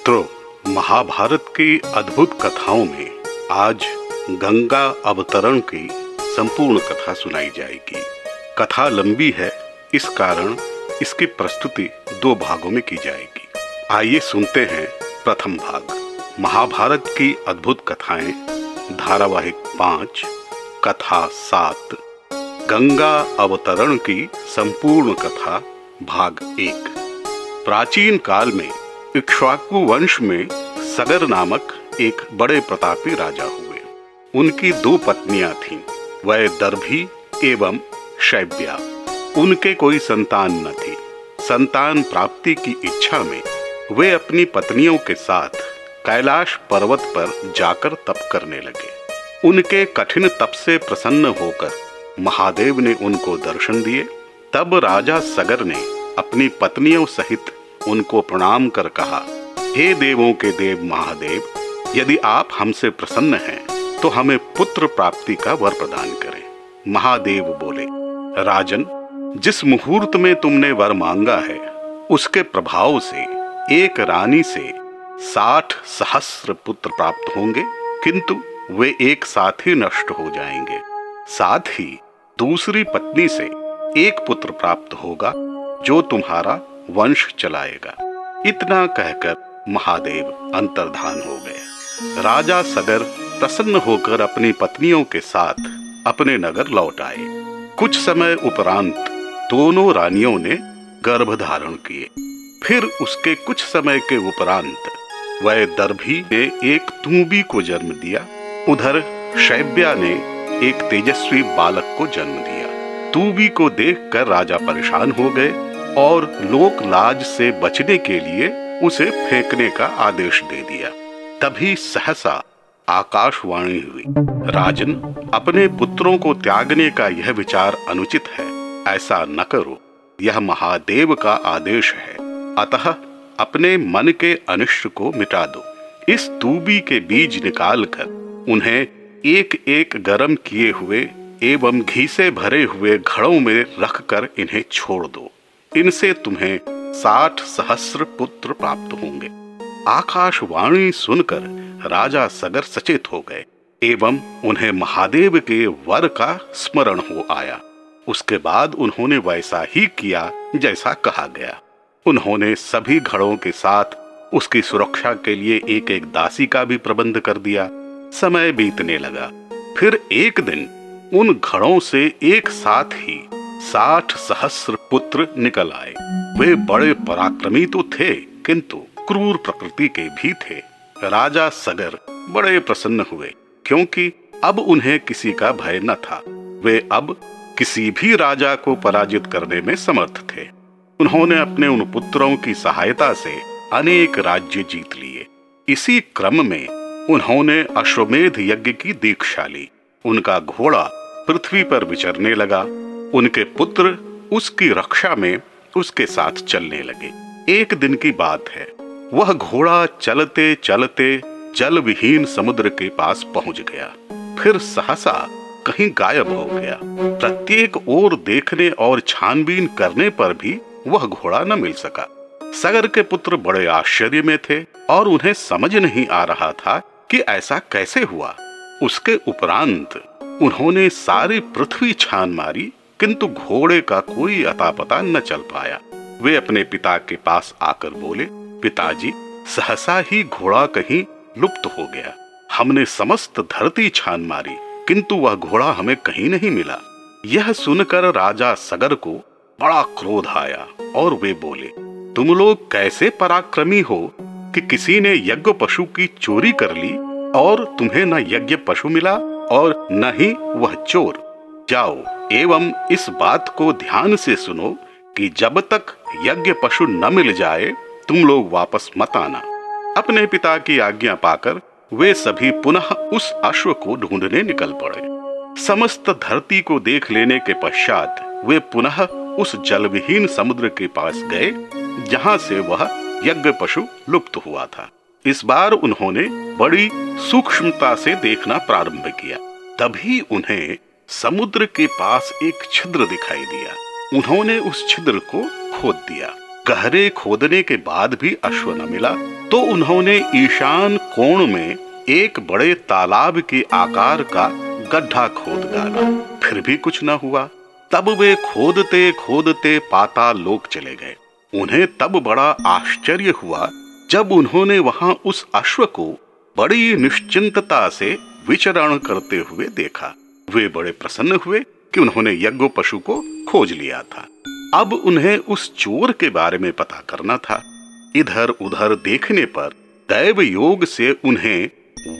मित्रों, महाभारत की अद्भुत कथाओं में आज गंगा अवतरण की संपूर्ण कथा सुनाई जाएगी। कथा लंबी है, इस कारण इसकी प्रस्तुति दो भागों में की जाएगी। आइए सुनते हैं प्रथम भाग। महाभारत की अद्भुत कथाएँ, धारावाहिक पाँच, कथा सात। गंगा अवतरण की संपूर्ण कथा, भाग एक। प्राचीन काल में इक्ष्वाकु वंश में सगर नामक एक बड़े प्रतापी राजा हुए। उनकी दो पत्नियाँ थीं, वह दर्भी एवं शैब्या। उनके कोई संतान न थी। संतान प्राप्ति की इच्छा में वे अपनी पत्नियों के साथ कैलाश पर्वत पर जाकर तप करने लगे। उनके कठिन तप से प्रसन्न होकर महादेव ने उनको दर्शन दिए। तब राजा सगर ने अपनी पत्नियों सहित उनको प्रणाम कर कहा, हे देवों के देव महादेव, यदि आप हमसे प्रसन्न हैं तो हमें पुत्र प्राप्ति का वर प्रदान करें। महादेव बोले, राजन, जिस मुहूर्त में तुमने वर मांगा है, उसके प्रभाव से एक रानी से साठ सहस्र पुत्र प्राप्त होंगे, किंतु वे एक साथ ही नष्ट हो जाएँगे। साथ ही दूसरी पत्नी से एक पुत्र प्राप्त होगा, जो तुम्हारा वंश चलाएगा। इतना कहकर महादेव अंतर्धान हो गए। राजा सगर प्रसन्न होकर अपनी पत्नियों के साथ अपने नगर लौट आए। कुछ समय उपरांत दोनों रानियों ने गर्भ धारण किए। फिर उसके कुछ समय के उपरांत वह दर्भी ने एक तूबी को जन्म दिया। उधर शैब्या ने एक तेजस्वी बालक को जन्म दिया। तूबी को देखकर राजा परेशान हो गए। और लोक लाज से बचने के लिए उसे फेंकने का आदेश दे दिया। तभी सहसा आकाशवाणी हुई। राजन, अपने पुत्रों को त्यागने का यह विचार अनुचित है। ऐसा न करो। यह महादेव का आदेश है। अतः अपने मन के अनिष्ट को मिटा दो। इस तूबी के बीज निकालकर उन्हें एक एक गरम किए हुए एवं घी से भरे हुए घड़ों में रखकर इन्हें छोड़ दो। इनसे तुम्हें साठ सहस्र पुत्र प्राप्त होंगे। आकाशवाणी सुनकर राजा सगर सचेत हो गए, एवं उन्हें महादेव के वर का स्मरण हो आया। उसके बाद उन्होंने वैसा ही किया जैसा कहा गया। उन्होंने सभी घड़ों के साथ उसकी सुरक्षा के लिए एक एक दासी का भी प्रबंध कर दिया। समय बीतने लगा। फिर एक दिन उन घड़ों से एक साथ ही साठ सहस्र पुत्र निकल आए। वे बड़े पराक्रमी तो थे, किंतु क्रूर प्रकृति के भी थे। राजा सगर बड़े प्रसन्न हुए, क्योंकि अब उन्हें किसी का भय न था। वे अब किसी भी राजा को पराजित करने में समर्थ थे। उन्होंने अपने उन पुत्रों की सहायता से अनेक राज्य जीत लिए। इसी क्रम में उन्होंने अश्वमेध यज्ञ की दीक्षा ली। उनका घोड़ा पृथ्वी पर विचरने लगा। उनके पुत्र उसकी रक्षा में उसके साथ चलने लगे। एक दिन की बात है। वह घोड़ा चलते चलते जल विहीन समुद्र के पास पहुँच गया। फिर सहसा कहीं गायब हो गया। प्रत्येक ओर देखने और छानबीन करने पर भी वह घोड़ा न मिल सका। सगर के पुत्र बड़े आश्चर्य में थे और उन्हें समझ नहीं आ रहा था कि ऐसा कैसे हुआ। उसके उपरांत उन्होंने सारी पृथ्वी छान मारी किंतु घोड़े का कोई अता पता न चल पाया। वे अपने पिता के पास आकर बोले, पिताजी, सहसा ही घोड़ा कहीं लुप्त हो गया। हमने समस्त धरती छान मारी, किंतु वह घोड़ा हमें कहीं नहीं मिला। यह सुनकर राजा सगर को बड़ा क्रोध आया और वे बोले, तुम लोग कैसे पराक्रमी हो कि किसी ने यज्ञ पशु की चोरी कर ली और तुम्हें न यज्ञ पशु मिला और न ही वह चोर। जाओ एवं इस बात को ध्यान से सुनो कि जब तक यज्ञ पशु न मिल जाए, तुम लोग वापस मत आना। अपने पिता की आज्ञा पाकर वे सभी पुनः उस अश्व को ढूँढने निकल पड़े। समस्त धरती को देख लेने के पश्चात वे पुनः उस जलविहीन समुद्र के पास गए, जहाँ से वह यज्ञ पशु लुप्त हुआ था। इस बार उन्होंने बड़ी सूक्ष्मता से देखना प्रारंभ किया। तभी उन्हें समुद्र के पास एक छिद्र दिखाई दिया। उन्होंने उस छिद्र को खोद दिया। गहरे खोदने के बाद भी अश्व न मिला तो उन्होंने ईशान कोण में एक बड़े तालाब के आकार का गड्ढा खोद डाला। फिर भी कुछ न हुआ। तब वे खोदते खोदते पाता लोक चले गए। उन्हें तब बड़ा आश्चर्य हुआ जब उन्होंने वहाँ उस अश्व को बड़ी निश्चिंतता से विचरण करते हुए देखा। वे बड़े प्रसन्न हुए कि उन्होंने यज्ञ पशु को खोज लिया था। अब उन्हें उस चोर के बारे में पता करना था। इधर उधर देखने पर दैव योग से उन्हें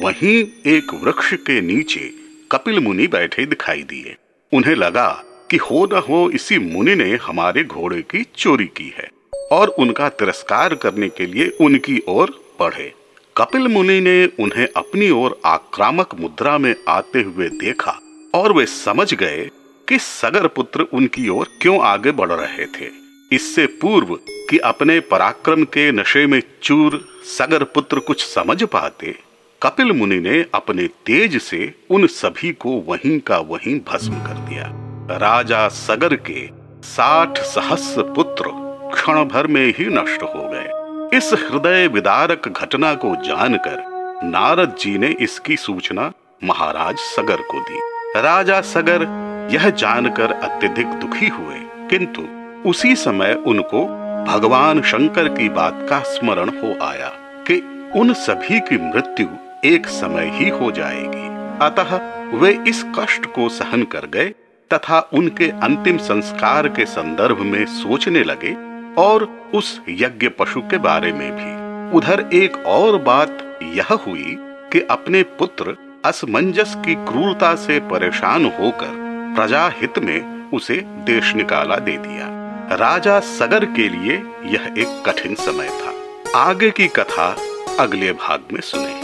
वहीं एक वृक्ष के नीचे कपिल मुनि बैठे दिखाई दिए। उन्हें लगा कि हो न हो, इसी मुनि ने हमारे घोड़े की चोरी की है और उनका तिरस्कार करने के लिए उनकी ओर बढ़े। कपिल मुनि ने उन्हें अपनी ओर आक्रामक मुद्रा में आते हुए देखा और वे समझ गए कि सगर पुत्र उनकी ओर क्यों आगे बढ़ रहे थे। इससे पूर्व कि अपने पराक्रम के नशे में चूर सगर पुत्र कुछ समझ पाते, कपिल मुनि ने अपने तेज से उन सभी को वहीं का वहीं भस्म कर दिया। राजा सगर के साठ सहस्र पुत्र क्षण भर में ही नष्ट हो गए। इस हृदय विदारक घटना को जानकर नारद जी ने इसकी सूचना महाराज सगर को दी। राजा सगर यह जानकर अत्यधिक दुखी हुए, किंतु उसी समय उनको भगवान शंकर की बात का स्मरण हो आया कि उन सभी की मृत्यु एक समय ही हो जाएगी। अतः वे इस कष्ट को सहन कर गए तथा उनके अंतिम संस्कार के संदर्भ में सोचने लगे और उस यज्ञ पशु के बारे में भी। उधर एक और बात यह हुई कि अपने पुत्र असमंजस की क्रूरता से परेशान होकर प्रजा हित में उसे देश निकाला दे दिया। राजा सगर के लिए यह एक कठिन समय था। आगे की कथा अगले भाग में सुने